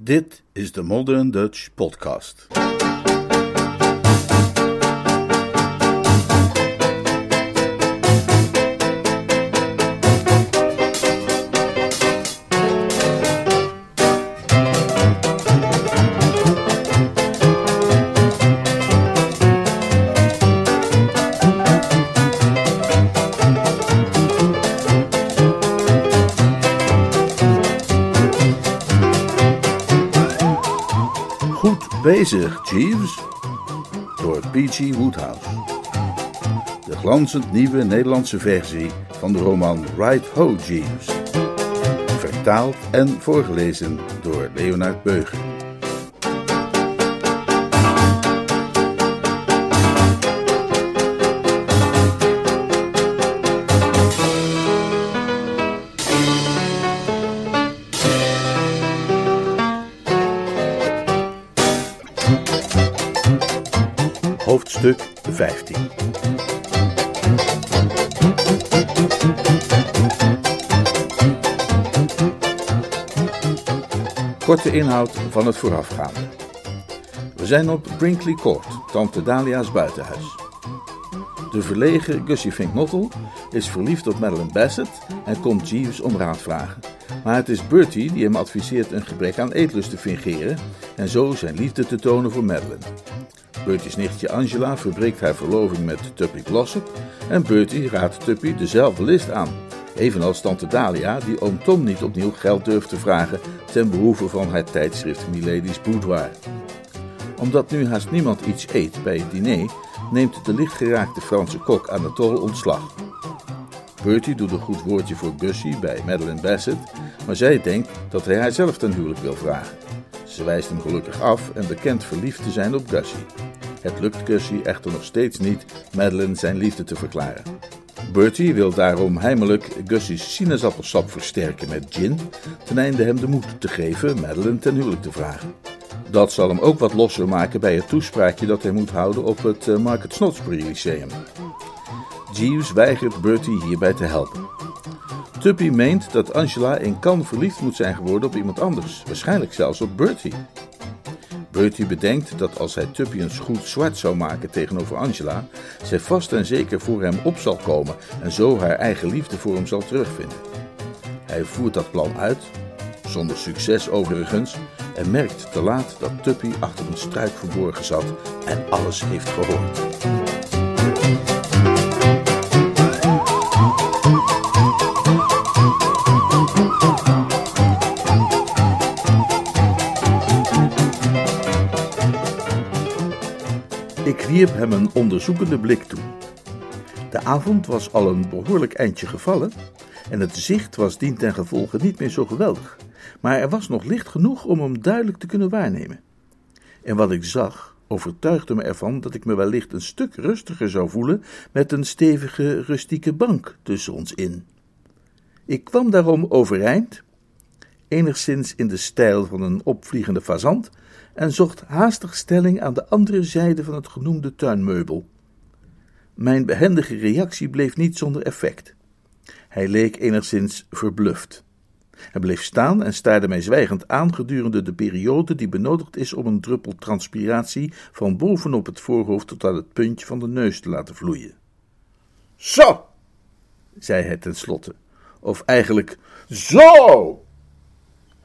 Dit is de Modern Dutch Podcast. Jeeves. Door P.G. Woodhouse. De glanzend nieuwe Nederlandse versie van de roman Right Ho, Jeeves. Vertaald en voorgelezen door Leonard Beuger. Hoofdstuk 15 Korte inhoud van het voorafgaande. We zijn op Brinkley Court, tante Dalia's buitenhuis. De verlegen Gussie Fink-Nottel is verliefd op Madeline Bassett en komt Jeeves om raad vragen. Maar het is Bertie die hem adviseert een gebrek aan eetlust te fingeren en zo zijn liefde te tonen voor Madeline. Bertie's nichtje Angela verbreekt haar verloving met Tuppy Glossop en Bertie raadt Tuppy dezelfde list aan. Evenals tante Dalia, die oom Tom niet opnieuw geld durft te vragen ten behoeve van haar tijdschrift Milady's Boudoir. Omdat nu haast niemand iets eet bij het diner, neemt de lichtgeraakte Franse kok Anatole ontslag. Bertie doet een goed woordje voor Gussie bij Madeline Bassett, maar zij denkt dat hij haar zelf ten huwelijk wil vragen. Ze wijst hem gelukkig af en bekent verliefd te zijn op Gussie. Het lukt Gussie echter nog steeds niet Madeline zijn liefde te verklaren. Bertie wil daarom heimelijk Gussie's sinaasappelsap versterken met gin, ten einde hem de moed te geven Madeline ten huwelijk te vragen. Dat zal hem ook wat losser maken bij het toespraakje dat hij moet houden op het eh, Market Snodsbury Lyceum. Jeeves weigert Bertie hierbij te helpen. Tuppy meent dat Angela in kan verliefd moet zijn geworden op iemand anders, waarschijnlijk zelfs op Bertie. Bertie bedenkt dat als hij Tuppy een goed zwart zou maken tegenover Angela, zij vast en zeker voor hem op zal komen en zo haar eigen liefde voor hem zal terugvinden. Hij voert dat plan uit, zonder succes overigens, en merkt te laat dat Tuppy achter een struik verborgen zat en alles heeft gehoord. Wierp hem een onderzoekende blik toe. De avond was al een behoorlijk eindje gevallen en het zicht was dientengevolge niet meer zo geweldig, maar er was nog licht genoeg om hem duidelijk te kunnen waarnemen. En wat ik zag overtuigde me ervan dat ik me wellicht een stuk rustiger zou voelen met een stevige rustieke bank tussen ons in. Ik kwam daarom overeind, enigszins in de stijl van een opvliegende fazant, en zocht haastig stelling aan de andere zijde van het genoemde tuinmeubel. Mijn behendige reactie bleef niet zonder effect. Hij leek enigszins verbluft. Hij bleef staan en staarde mij zwijgend aan gedurende de periode die benodigd is om een druppel transpiratie van bovenop het voorhoofd tot aan het puntje van de neus te laten vloeien. Zo, zei hij tenslotte, of eigenlijk zo.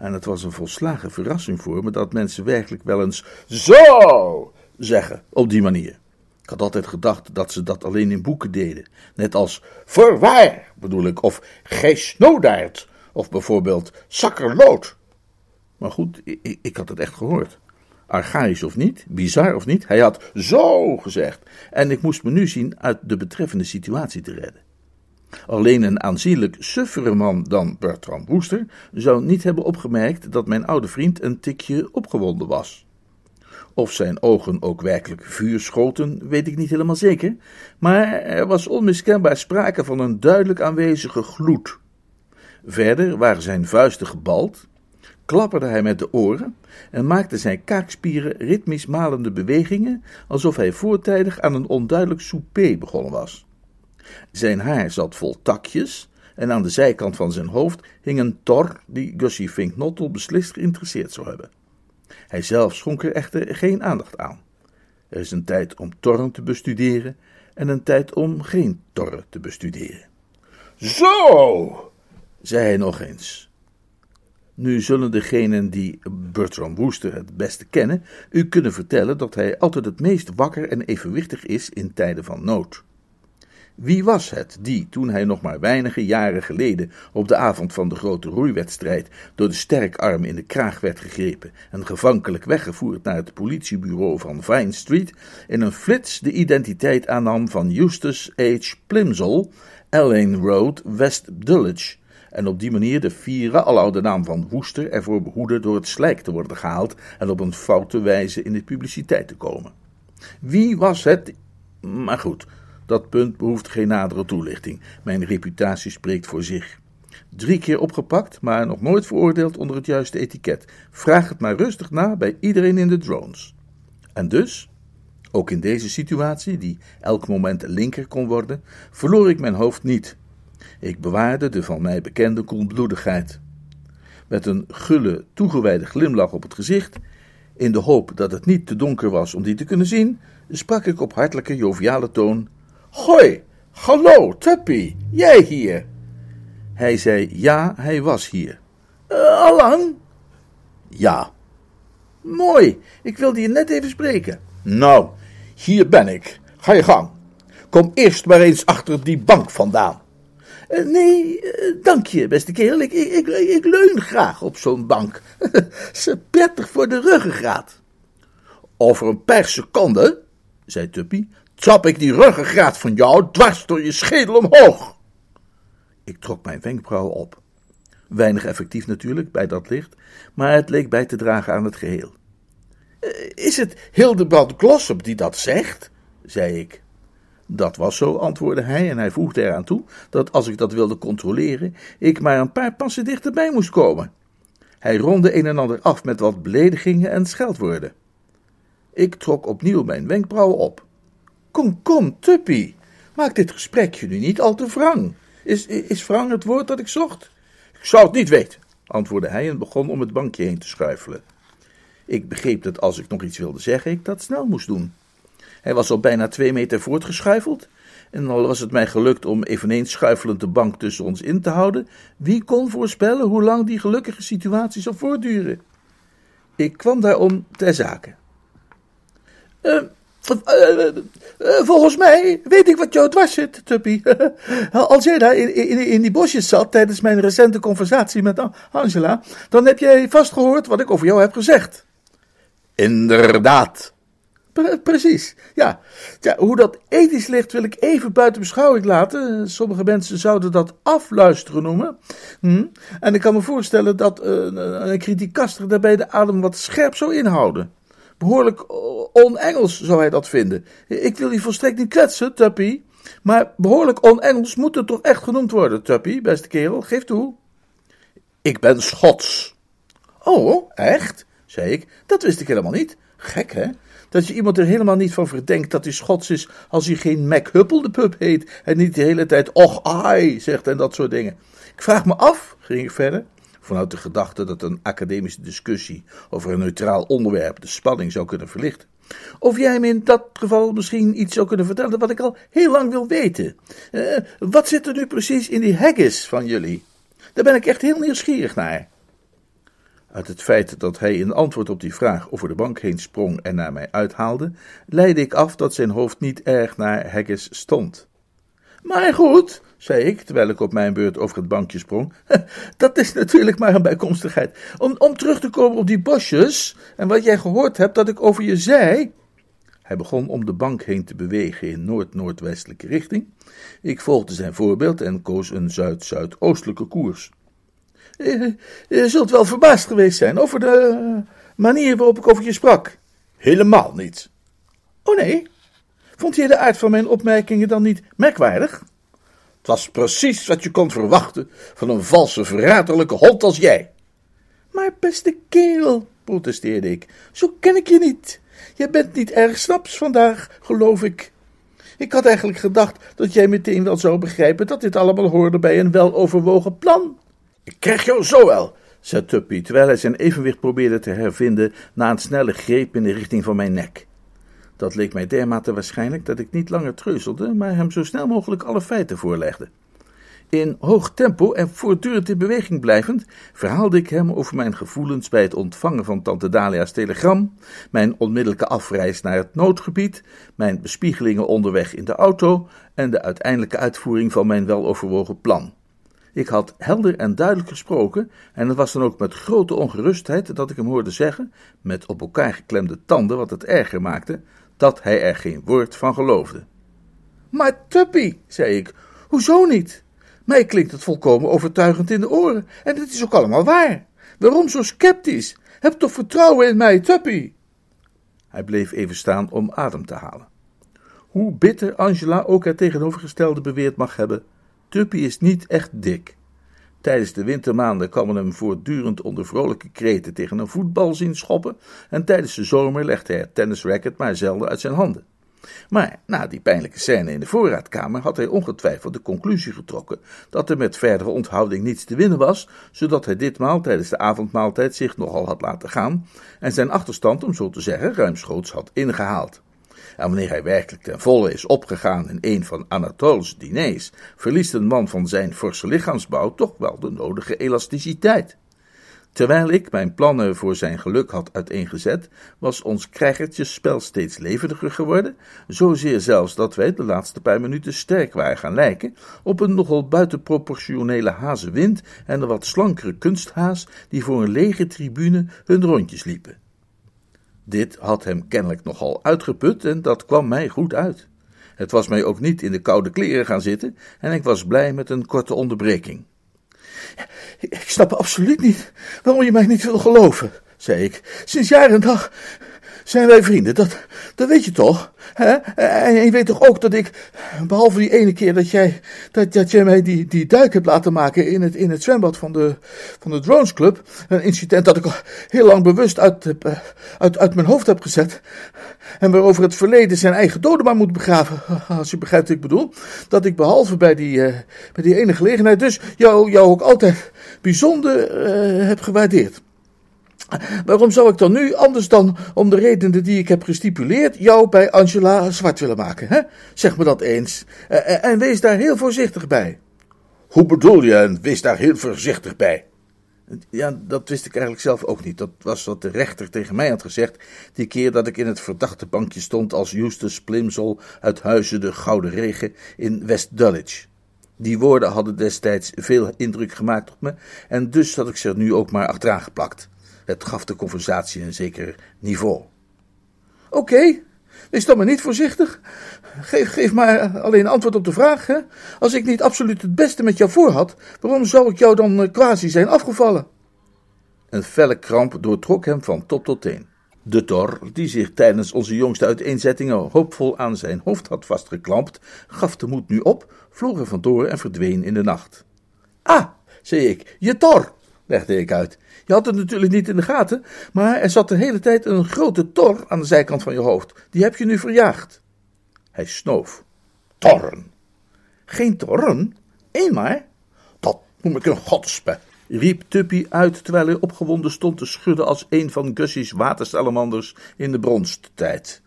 En het was een volslagen verrassing voor me dat mensen werkelijk wel eens zo zeggen op die manier. Ik had altijd gedacht dat ze dat alleen in boeken deden. Net als voorwaar bedoel ik, of gij snoodaard, of bijvoorbeeld zakkerlood. Maar goed, ik, ik had het echt gehoord. Archaïs of niet, bizar of niet, hij had zo gezegd. En ik moest me nu zien uit de betreffende situatie te redden. Alleen een aanzienlijk suffere man dan Bertram Wooster zou niet hebben opgemerkt dat mijn oude vriend een tikje opgewonden was. Of zijn ogen ook werkelijk vuur schoten, weet ik niet helemaal zeker, maar er was onmiskenbaar sprake van een duidelijk aanwezige gloed. Verder waren zijn vuisten gebald, klapperde hij met de oren en maakte zijn kaakspieren ritmisch malende bewegingen, alsof hij voortijdig aan een onduidelijk souper begonnen was. Zijn haar zat vol takjes en aan de zijkant van zijn hoofd hing een tor die Gussie Fink-Nottel beslist geïnteresseerd zou hebben. Hij zelf schonk er echter geen aandacht aan. Er is een tijd om torren te bestuderen en een tijd om geen torren te bestuderen. Zo, zei hij nog eens. Nu zullen degenen die Bertram Wooster het beste kennen, u kunnen vertellen dat hij altijd het meest wakker en evenwichtig is in tijden van nood. Wie was het die, toen hij nog maar weinige jaren geleden op de avond van de grote roeiwedstrijd door de sterkarm in de kraag werd gegrepen en gevankelijk weggevoerd naar het politiebureau van Vine Street, in een flits de identiteit aannam van Eustace H. Plimsoll, Elaine Road, West Dulwich, en op die manier de vieren, aloude naam van Woester, ervoor behoeden door het slijk te worden gehaald en op een foute wijze in de publiciteit te komen. Wie was het? Maar goed, dat punt behoeft geen nadere toelichting. Mijn reputatie spreekt voor zich. Drie keer opgepakt, maar nog nooit veroordeeld onder het juiste etiket. Vraag het maar rustig na bij iedereen in de drones. En dus, ook in deze situatie, die elk moment linker kon worden, verloor ik mijn hoofd niet. Ik bewaarde de van mij bekende koelbloedigheid. Met een gulle, toegewijde glimlach op het gezicht, in de hoop dat het niet te donker was om die te kunnen zien, sprak ik op hartelijke, joviale toon: Hoi, hallo, Tuppy, jij hier? Hij zei ja, hij was hier. Uh, allang? Ja. Mooi, ik wilde je net even spreken. Nou, hier ben ik. Ga je gang. Kom eerst maar eens achter die bank vandaan. Uh, nee, uh, dank je, beste kerel. Ik, ik, ik, ik leun graag op zo'n bank. Ze prettig voor de ruggengraat. Over een paar seconden, zei Tuppy, trap ik die ruggengraat van jou dwars door je schedel omhoog. Ik trok mijn wenkbrauw op. Weinig effectief natuurlijk, bij dat licht, maar het leek bij te dragen aan het geheel. Uh, is het Hildebrand Glossop die dat zegt? zei ik. Dat was zo, antwoordde hij, en hij voegde eraan toe dat als ik dat wilde controleren, ik maar een paar passen dichterbij moest komen. Hij ronde een en ander af met wat beledigingen en scheldwoorden. Ik trok opnieuw mijn wenkbrauwen op. Kom, kom, Tuppy, maak dit gesprekje nu niet al te wrang. Is, is wrang het woord dat ik zocht? Ik zou het niet weten, antwoordde hij en begon om het bankje heen te schuifelen. Ik begreep dat als ik nog iets wilde zeggen, ik dat snel moest doen. Hij was al bijna twee meter voortgeschuifeld, en al was het mij gelukt om eveneens schuifelend de bank tussen ons in te houden, wie kon voorspellen hoe lang die gelukkige situatie zou voortduren? Ik kwam daarom ter zake. Uh, volgens mij weet ik wat jou dwars zit, Tuppy. Als jij daar in, in, in, die bosjes zat tijdens mijn recente conversatie met Angela, dan heb jij vast gehoord wat ik over jou heb gezegd. Inderdaad, precies, ja. ja. Hoe dat ethisch ligt wil ik even buiten beschouwing laten. Sommige mensen zouden dat afluisteren noemen. Hm. En ik kan me voorstellen dat uh, een kritiekaster daarbij de adem wat scherp zou inhouden. Behoorlijk on-Engels zou hij dat vinden. Ik wil je volstrekt niet kwetsen, Tuppy. Maar behoorlijk on-Engels moet het toch echt genoemd worden, Tuppy, beste kerel. Geef toe. Ik ben Schots. Oh, echt? zei ik. Dat wist ik helemaal niet. Gek, hè? dat je iemand er helemaal niet van verdenkt dat hij Schots is als hij geen Mac Huppel de pup heet en niet de hele tijd och ai zegt en dat soort dingen. Ik vraag me af, ging ik verder, vanuit de gedachte dat een academische discussie over een neutraal onderwerp de spanning zou kunnen verlichten. Of jij me in dat geval misschien iets zou kunnen vertellen wat ik al heel lang wil weten. Uh, wat zit er nu precies in die haggis van jullie? Daar ben ik echt heel nieuwsgierig naar. Uit het feit dat hij in antwoord op die vraag over de bank heen sprong en naar mij uithaalde, leidde ik af dat zijn hoofd niet erg naar Haggis stond. Maar goed, zei ik, terwijl ik op mijn beurt over het bankje sprong, dat is natuurlijk maar een bijkomstigheid. Om, om terug te komen op die bosjes en wat jij gehoord hebt dat ik over je zei. Hij begon om de bank heen te bewegen in noord-noordwestelijke richting. Ik volgde zijn voorbeeld en koos een zuid-zuidoostelijke koers. Je, je zult wel verbaasd geweest zijn over de manier waarop ik over je sprak. Helemaal niet. Oh nee? Vond je de aard van mijn opmerkingen dan niet merkwaardig? Het was precies wat je kon verwachten van een valse, verraderlijke hond als jij. Maar beste kerel, protesteerde ik, zo ken ik je niet. Je bent niet erg snaps vandaag, geloof ik. Ik had eigenlijk gedacht dat jij meteen wel zou begrijpen dat dit allemaal hoorde bij een weloverwogen plan. Ik krijg jou zo wel, zei Tuppy, terwijl hij zijn evenwicht probeerde te hervinden na een snelle greep in de richting van mijn nek. Dat leek mij dermate waarschijnlijk dat ik niet langer treuzelde, maar hem zo snel mogelijk alle feiten voorlegde. In hoog tempo en voortdurend in beweging blijvend, verhaalde ik hem over mijn gevoelens bij het ontvangen van Tante Dalia's telegram, mijn onmiddellijke afreis naar het noodgebied, mijn bespiegelingen onderweg in de auto en de uiteindelijke uitvoering van mijn weloverwogen plan. Ik had helder en duidelijk gesproken, en het was dan ook met grote ongerustheid dat ik hem hoorde zeggen, met op elkaar geklemde tanden wat het erger maakte, dat hij er geen woord van geloofde. Maar Tuppy, zei ik, hoezo niet? Mij klinkt het volkomen overtuigend in de oren, en het is ook allemaal waar. Waarom zo sceptisch? Heb toch vertrouwen in mij, Tuppy? Hij bleef even staan om adem te halen. Hoe bitter Angela ook het tegenovergestelde beweerd mag hebben, Tuppy is niet echt dik. Tijdens de wintermaanden kan men hem voortdurend onder vrolijke kreten tegen een voetbal zien schoppen, en tijdens de zomer legt hij het tennisracket maar zelden uit zijn handen. Maar na die pijnlijke scène in de voorraadkamer had hij ongetwijfeld de conclusie getrokken dat er met verdere onthouding niets te winnen was, zodat hij ditmaal tijdens de avondmaaltijd zich nogal had laten gaan en zijn achterstand, om zo te zeggen, ruimschoots had ingehaald. En wanneer hij werkelijk ten volle is opgegaan in een van Anatole's diners, verliest een man van zijn forse lichaamsbouw toch wel de nodige elasticiteit. Terwijl ik mijn plannen voor zijn geluk had uiteengezet, was ons krijgertjesspel steeds levendiger geworden, zozeer zelfs dat wij de laatste paar minuten sterk waren gaan lijken op een nogal buitenproportionele hazenwind en een wat slankere kunsthaas die voor een lege tribune hun rondjes liepen. Dit had hem kennelijk nogal uitgeput en dat kwam mij goed uit. Het was mij ook niet in de koude kleren gaan zitten en ik was blij met een korte onderbreking. Ik snap absoluut niet waarom je mij niet wil geloven, zei ik. Sinds jaar en dag zijn wij vrienden, dat, dat weet je toch? Hè? En je weet toch ook dat ik, behalve die ene keer dat jij, dat, dat jij mij die, die duik hebt laten maken in het, in het zwembad van de, van de Drones Club, een incident dat ik al heel lang bewust uit, uit, uit mijn hoofd heb gezet, en waarover het verleden zijn eigen doden maar moet begraven, als je begrijpt wat ik bedoel, dat ik behalve bij die, uh, bij die ene gelegenheid dus jou, jou ook altijd bijzonder uh, heb gewaardeerd. Waarom zou ik dan nu, anders dan om de redenen die ik heb gestipuleerd, jou bij Angela zwart willen maken? Hè? Zeg me dat eens. En, en wees daar heel voorzichtig bij. Hoe bedoel je, en wees daar heel voorzichtig bij? Ja, dat wist ik eigenlijk zelf ook niet. Dat was wat de rechter tegen mij had gezegd. Die keer dat ik in het verdachte bankje stond als Justus Plimsoll uit Huizen de Gouden Regen in West Dulwich. Die woorden hadden destijds veel indruk gemaakt op me, en dus had ik ze er nu ook maar achteraan geplakt. Het gaf de conversatie een zeker niveau. Oké, okay, wees dan maar niet voorzichtig. Geef, geef maar alleen antwoord op de vraag. Hè? Als ik niet absoluut het beste met jou voor had, waarom zou ik jou dan eh, quasi zijn afgevallen? Een felle kramp doortrok hem van top tot teen. De tor, die zich tijdens onze jongste uiteenzettingen hoopvol aan zijn hoofd had vastgeklampt, gaf de moed nu op, vloog er vandoor en verdween in de nacht. Ah, zei ik, je tor, legde ik uit. Je had het natuurlijk niet in de gaten, maar er zat de hele tijd een grote tor aan de zijkant van je hoofd. Die heb je nu verjaagd. Hij snoof. Torren. Geen torren? Eén maar? Dat noem ik een godspe, riep Tuppy uit terwijl hij opgewonden stond te schudden als een van Gussie's watersalamanders in de bronsttijd.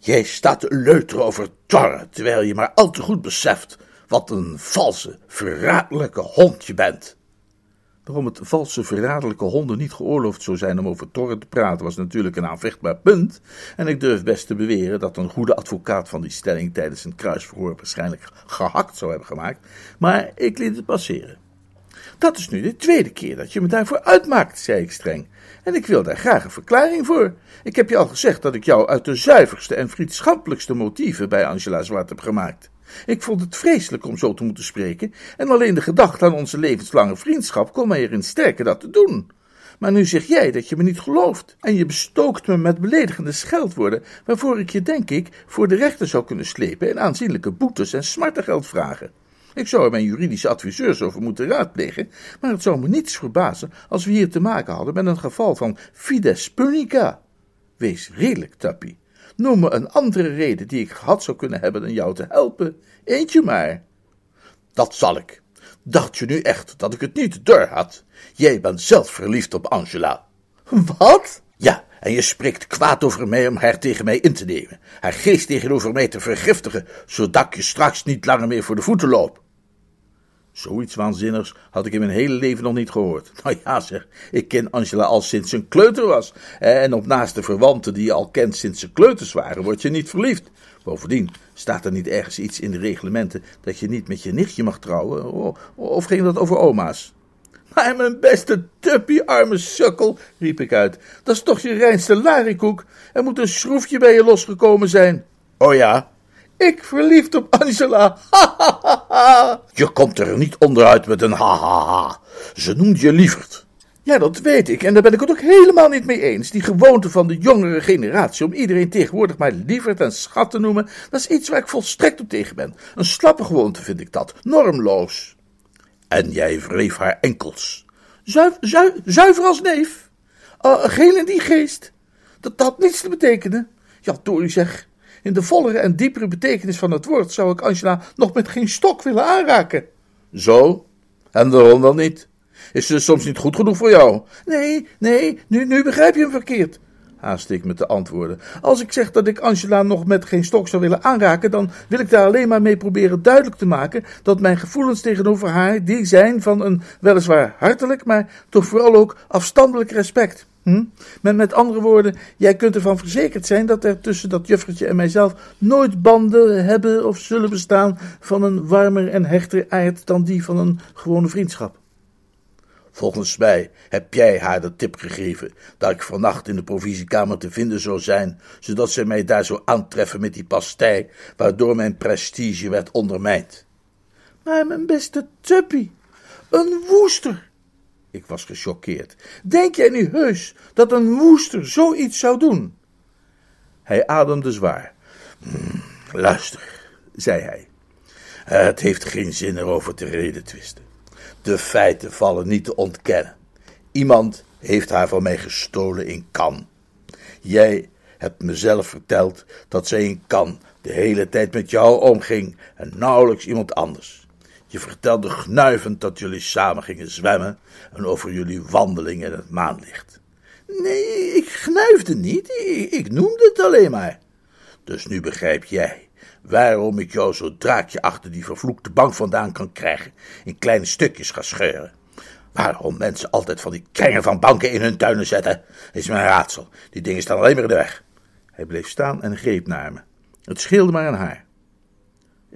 Jij staat te leuteren over torren, terwijl je maar al te goed beseft wat een valse, verraderlijke hond je bent. Waarom het valse, verraderlijke honden niet geoorloofd zou zijn om over torren te praten, was natuurlijk een aanvechtbaar punt. En ik durf best te beweren dat een goede advocaat van die stelling tijdens een kruisverhoor waarschijnlijk gehakt zou hebben gemaakt. Maar ik liet het passeren. Dat is nu de tweede keer dat je me daarvoor uitmaakt, zei ik streng. En ik wil daar graag een verklaring voor. Ik heb je al gezegd dat ik jou uit de zuiverste en vriendschappelijkste motieven bij Angela Zwart heb gemaakt. Ik vond het vreselijk om zo te moeten spreken, en alleen de gedachte aan onze levenslange vriendschap kon mij erin sterken dat te doen. Maar nu zeg jij dat je me niet gelooft, en je bestookt me met beledigende scheldwoorden, waarvoor ik je, denk ik, voor de rechter zou kunnen slepen en aanzienlijke boetes en smartengeld vragen. Ik zou er mijn juridische adviseurs over moeten raadplegen, maar het zou me niets verbazen als we hier te maken hadden met een geval van fides punica. Wees redelijk, Tappie. Noem me een andere reden die ik gehad zou kunnen hebben dan jou te helpen. Eentje maar. Dat zal ik. Dacht je nu echt dat ik het niet door had? Jij bent zelf verliefd op Angela. Wat? Ja, en je spreekt kwaad over mij om haar tegen mij in te nemen. Haar geest tegenover mij te vergiftigen, zodat ik je straks niet langer meer voor de voeten loop. Zoiets waanzinnigs had ik in mijn hele leven nog niet gehoord. Nou ja, zeg, ik ken Angela al sinds ze een kleuter was. En op naast de verwanten die je al kent sinds ze kleuters waren, word je niet verliefd. Bovendien staat er niet ergens iets in de reglementen dat je niet met je nichtje mag trouwen. Of ging dat over oma's? Maar mijn beste tuppie, arme sukkel, riep ik uit. Dat is toch je reinste larikoek? Er moet een schroefje bij je losgekomen zijn. Oh ja? Ik verliefd op Angela. je komt er niet onderuit met een ha ha ha. Ze noemt je lieverd. Ja, dat weet ik. En daar ben ik het ook helemaal niet mee eens. Die gewoonte van de jongere generatie om iedereen tegenwoordig maar lieverd en schat te noemen, dat is iets waar ik volstrekt op tegen ben. Een slappe gewoonte vind ik dat. Normloos. En jij wreef haar enkels. Zuiver, zuiver als neef. Uh, geel in die geest. Dat had niets te betekenen. Ja, Tori zeg. In de vollere en diepere betekenis van het woord zou ik Angela nog met geen stok willen aanraken. Zo? En waarom dan niet? Is ze soms niet goed genoeg voor jou? Nee, nee, nu, nu begrijp je hem verkeerd. Haast ik me te antwoorden. Als ik zeg dat ik Angela nog met geen stok zou willen aanraken, dan wil ik daar alleen maar mee proberen duidelijk te maken dat mijn gevoelens tegenover haar die zijn van een weliswaar hartelijk, maar toch vooral ook afstandelijk respect. Hm? Met, met andere woorden, jij kunt ervan verzekerd zijn dat er tussen dat juffertje en mijzelf nooit banden hebben of zullen bestaan van een warmer en hechter aard dan die van een gewone vriendschap. Volgens mij heb jij haar de tip gegeven dat ik vannacht in de provisiekamer te vinden zou zijn, zodat ze mij daar zou aantreffen met die pastei, waardoor mijn prestige werd ondermijnd. Maar mijn beste Tuppy, een woester. Ik was gechoqueerd. Denk jij nu heus dat een woester zoiets zou doen? Hij ademde zwaar. Hmm, luister, zei hij. Het heeft geen zin erover te reden twisten. De feiten vallen niet te ontkennen. Iemand heeft haar van mij gestolen in Kan. Jij hebt mezelf verteld dat zij in Kan de hele tijd met jou omging en nauwelijks iemand anders. Je vertelde gnuivend dat jullie samen gingen zwemmen en over jullie wandeling in het maanlicht. Nee, ik gnuifde niet, ik, ik noemde het alleen maar. Dus nu begrijp jij waarom ik jou zo draakje achter die vervloekte bank vandaan kan krijgen, in kleine stukjes ga scheuren. Waarom mensen altijd van die kringen van banken in hun tuinen zetten, is mijn raadsel. Die dingen staan alleen maar in de weg. Hij bleef staan en greep naar me. Het scheelde maar aan haar.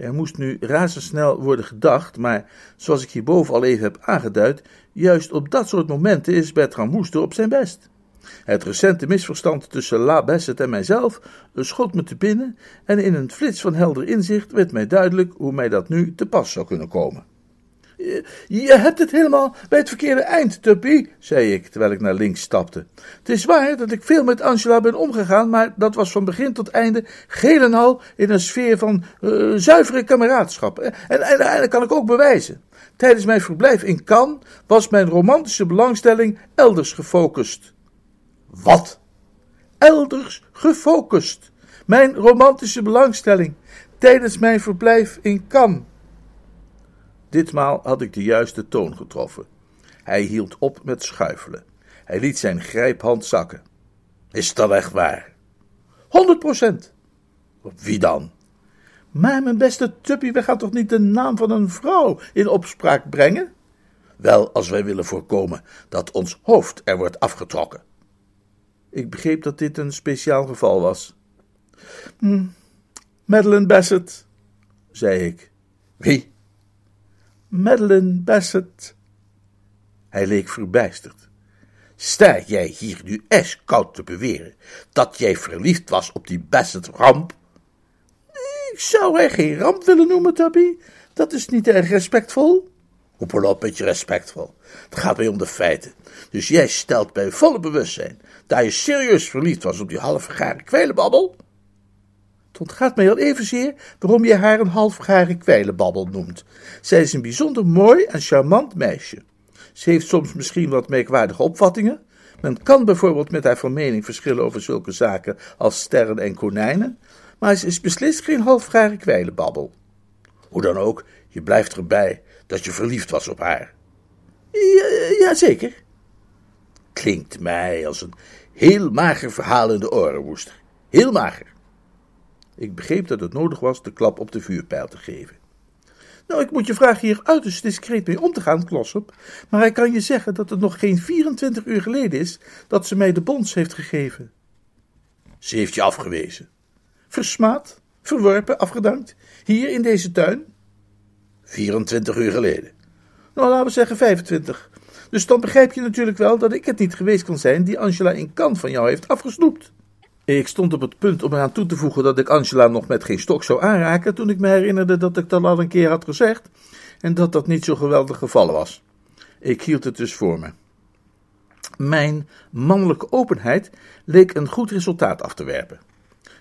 Er moest nu razendsnel worden gedacht, maar zoals ik hierboven al even heb aangeduid, juist op dat soort momenten is Bertrand Woester op zijn best. Het recente misverstand tussen La Bassett en mijzelf schot me te binnen en in een flits van helder inzicht werd mij duidelijk hoe mij dat nu te pas zou kunnen komen. Je hebt het helemaal bij het verkeerde eind, Tuppy, zei ik, terwijl ik naar links stapte. Het is waar dat ik veel met Angela ben omgegaan, maar dat was van begin tot einde geheel en al in een sfeer van uh, zuivere kameraadschap. En, en, kan ik ook bewijzen. Tijdens mijn verblijf in Cannes was mijn romantische belangstelling elders gefocust. Wat? Elders gefocust. Mijn romantische belangstelling tijdens mijn verblijf in Cannes. Ditmaal had ik de juiste toon getroffen. Hij hield op met schuifelen. Hij liet zijn grijphand zakken. Is dat echt waar? Honderd procent. Wie dan? Maar mijn beste Tuppy, we gaan toch niet de naam van een vrouw in opspraak brengen? Wel, als wij willen voorkomen dat ons hoofd er wordt afgetrokken. Ik begreep dat dit een speciaal geval was. Hm, Madeline Bassett, zei ik. Wie? Madeline Bassett. Hij leek verbijsterd. Sta jij hier nu ijskoud te beweren dat jij verliefd was op die Bassett ramp? Ik zou haar geen ramp willen noemen, Tabby. Dat is niet erg respectvol. Hoepel op met je respectvol. Het gaat mij om de feiten. Dus jij stelt bij volle bewustzijn dat je serieus verliefd was op die halfgare kwijlenbabbel? Het ontgaat mij al evenzeer waarom je haar een halfgare kwijlenbabbel noemt. Zij is een bijzonder mooi en charmant meisje. Ze heeft soms misschien wat merkwaardige opvattingen. Men kan bijvoorbeeld met haar van mening verschillen over zulke zaken als sterren en konijnen, maar ze is beslist geen halfgare kwijlenbabbel. Hoe dan ook, je blijft erbij dat je verliefd was op haar. Ja, ja, zeker. Klinkt mij als een heel mager verhaal in de oren, Woester. Heel mager. Ik begreep dat het nodig was de klap op de vuurpijl te geven. Nou, ik moet je vragen hier uiterst discreet mee om te gaan, Klossop. Maar ik kan je zeggen dat het nog geen 24 uur geleden is dat ze mij de bons heeft gegeven. Ze heeft je afgewezen. Versmaad, verworpen, afgedankt. Hier in deze tuin. 24 uur geleden. Nou, laten we zeggen 25. Dus dan begrijp je natuurlijk wel dat ik het niet geweest kan zijn die Angela in kant van jou heeft afgesnoept. Ik stond op het punt om eraan toe te voegen dat ik Angela nog met geen stok zou aanraken, toen ik me herinnerde dat ik dat al een keer had gezegd en dat dat niet zo geweldig gevallen was. Ik hield het dus voor me. Mijn mannelijke openheid leek een goed resultaat af te werpen.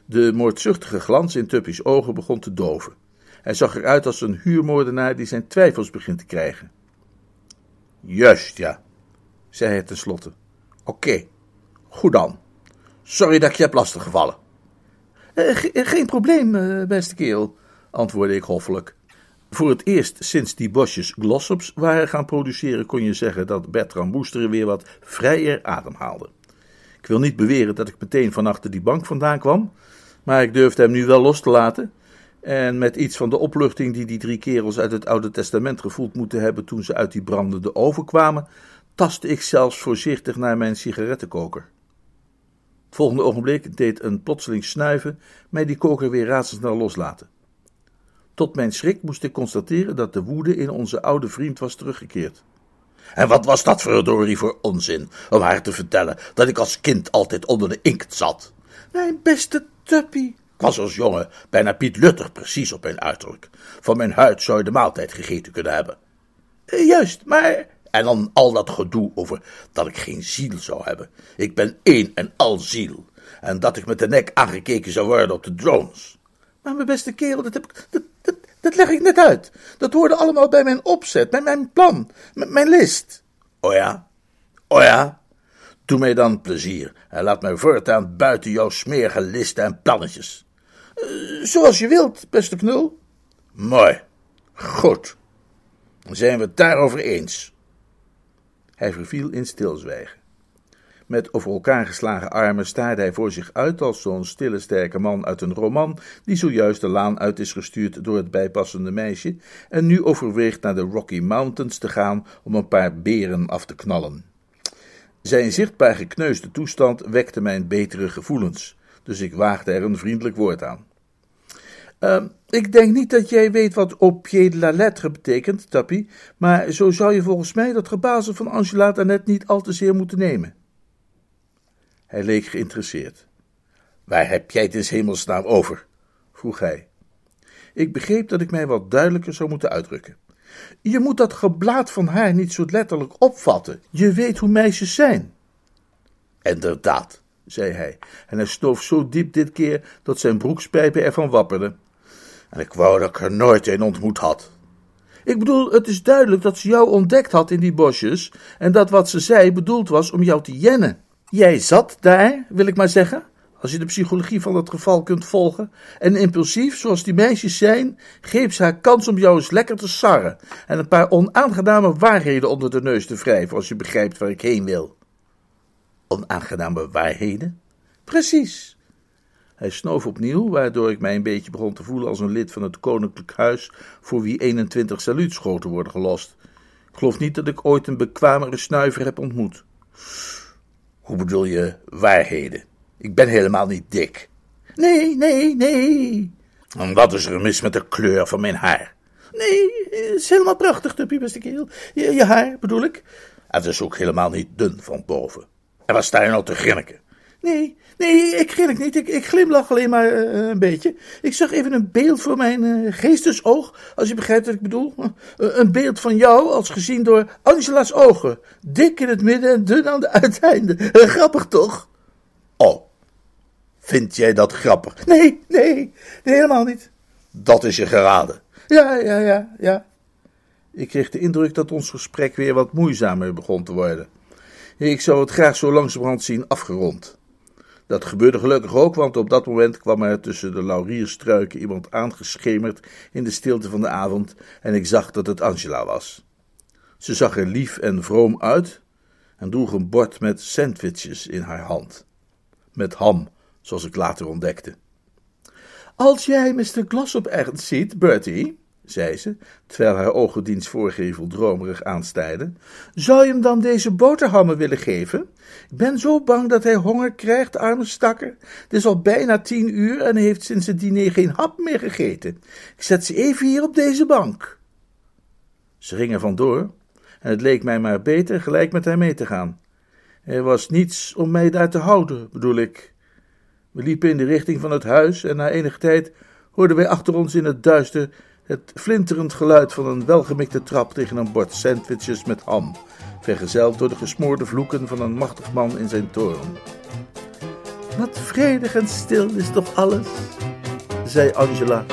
De moordzuchtige glans in Tuppy's ogen begon te doven. Hij zag eruit als een huurmoordenaar die zijn twijfels begint te krijgen. Juist, ja, zei hij tenslotte. Oké, goed dan. Sorry dat ik je heb lastiggevallen. Uh, geen probleem, uh, beste kerel, antwoordde ik hoffelijk. Voor het eerst sinds die bosjes glossops waren gaan produceren, kon je zeggen dat Bertram Boester weer wat vrijer ademhaalde. Ik wil niet beweren dat ik meteen van achter die bank vandaan kwam, maar ik durfde hem nu wel los te laten. En met iets van de opluchting die die drie kerels uit het Oude Testament gevoeld moeten hebben toen ze uit die brandende oven kwamen, tastte ik zelfs voorzichtig naar mijn sigarettenkoker. Volgende ogenblik deed een plotseling snuiven mij die koker weer razendsnel loslaten. Tot mijn schrik moest ik constateren dat de woede in onze oude vriend was teruggekeerd. En wat was dat verdorie voor onzin om haar te vertellen dat ik als kind altijd onder de inkt zat? Mijn beste Tuppy. Ik was als jongen bijna Piet Lutter precies op mijn uiterlijk. Van mijn huid zou je de maaltijd gegeten kunnen hebben. Juist, maar en dan al dat gedoe over dat ik geen ziel zou hebben. Ik ben één en al ziel. En dat ik met de nek aangekeken zou worden op de drones. Maar mijn beste kerel, dat, heb ik, dat, dat, leg ik net uit. Dat hoorde allemaal bij mijn opzet, bij mijn plan, met mijn list. Oh ja? Oh ja? Doe mij dan plezier en laat mij voortaan buiten jouw smerige listen en plannetjes. Uh, zoals je wilt, beste knul. Mooi. Goed. Dan zijn we het daarover eens. Hij verviel in stilzwijgen. Met over elkaar geslagen armen staarde hij voor zich uit als zo'n stille sterke man uit een roman die zojuist de laan uit is gestuurd door het bijpassende meisje en nu overweegt naar de Rocky Mountains te gaan om een paar beren af te knallen. Zijn zichtbaar gekneusde toestand wekte mijn betere gevoelens, dus ik waagde er een vriendelijk woord aan. Uh, ik denk niet dat jij weet wat au pied de la lettre betekent, Tappy, maar zo zou je volgens mij dat gebazen van Angela daarnet niet al te zeer moeten nemen. Hij leek geïnteresseerd. Waar heb jij het in hemelsnaam over? vroeg hij. Ik begreep dat ik mij wat duidelijker zou moeten uitdrukken. Je moet dat geblaad van haar niet zo letterlijk opvatten. Je weet hoe meisjes zijn. Inderdaad, zei hij, en hij stoof zo diep dit keer dat zijn broekspijpen ervan wapperden. En ik wou dat ik er nooit een ontmoet had. Ik bedoel, het is duidelijk dat ze jou ontdekt had in die bosjes en dat wat ze zei bedoeld was om jou te jennen. Jij zat daar, wil ik maar zeggen, als je de psychologie van het geval kunt volgen, en impulsief, zoals die meisjes zijn, greep ze haar kans om jou eens lekker te sarren en een paar onaangename waarheden onder de neus te wrijven, als je begrijpt waar ik heen wil. Onaangename waarheden? Precies. Hij snoof opnieuw, waardoor ik mij een beetje begon te voelen als een lid van het koninklijk huis voor wie 21 saluutschoten worden gelost. Ik geloof niet dat ik ooit een bekwamere snuiver heb ontmoet. Hoe bedoel je waarheden? Ik ben helemaal niet dik. Nee, nee, nee. En wat is er mis met de kleur van mijn haar? Nee, het is helemaal prachtig, Tuppy, beste kerel. Je, je haar, bedoel ik. Het is ook helemaal niet dun van boven. En wat sta je nou te grinniken? Nee, nee, ik grinnik niet. Ik, ik glimlach alleen maar uh, een beetje. Ik zag even een beeld voor mijn uh, geestesoog, als je begrijpt wat ik bedoel. Uh, een beeld van jou, als gezien door Angela's ogen. Dik in het midden en dun aan de uiteinden. grappig toch? Oh, vind jij dat grappig? Nee, nee, nee, helemaal niet. Dat is je geraden. Ja, ja, ja, ja. Ik kreeg de indruk dat ons gesprek weer wat moeizamer begon te worden. Ik zou het graag zo langzamerhand zien afgerond. Dat gebeurde gelukkig ook, want op dat moment kwam er tussen de laurierstruiken iemand aangeschemerd in de stilte van de avond en ik zag dat het Angela was. Ze zag er lief en vroom uit en droeg een bord met sandwiches in haar hand. Met ham, zoals ik later ontdekte. Als jij Mr. Glossop ergens ziet, Bertie, zei ze, terwijl haar ogen diens voorgevel dromerig aanstijden, zou je hem dan deze boterhammen willen geven? Ik ben zo bang dat hij honger krijgt, arme stakker. Het is al bijna tien uur en hij heeft sinds het diner geen hap meer gegeten. Ik zet ze even hier op deze bank. Ze ging er vandoor en het leek mij maar beter gelijk met haar mee te gaan. Er was niets om mij daar te houden, bedoel ik. We liepen in de richting van het huis en na enige tijd hoorden wij achter ons in het duister het flinterend geluid van een welgemikte trap tegen een bord sandwiches met ham, vergezeld door de gesmoorde vloeken van een machtig man in zijn toren. Wat vredig en stil is toch alles, zei Angela.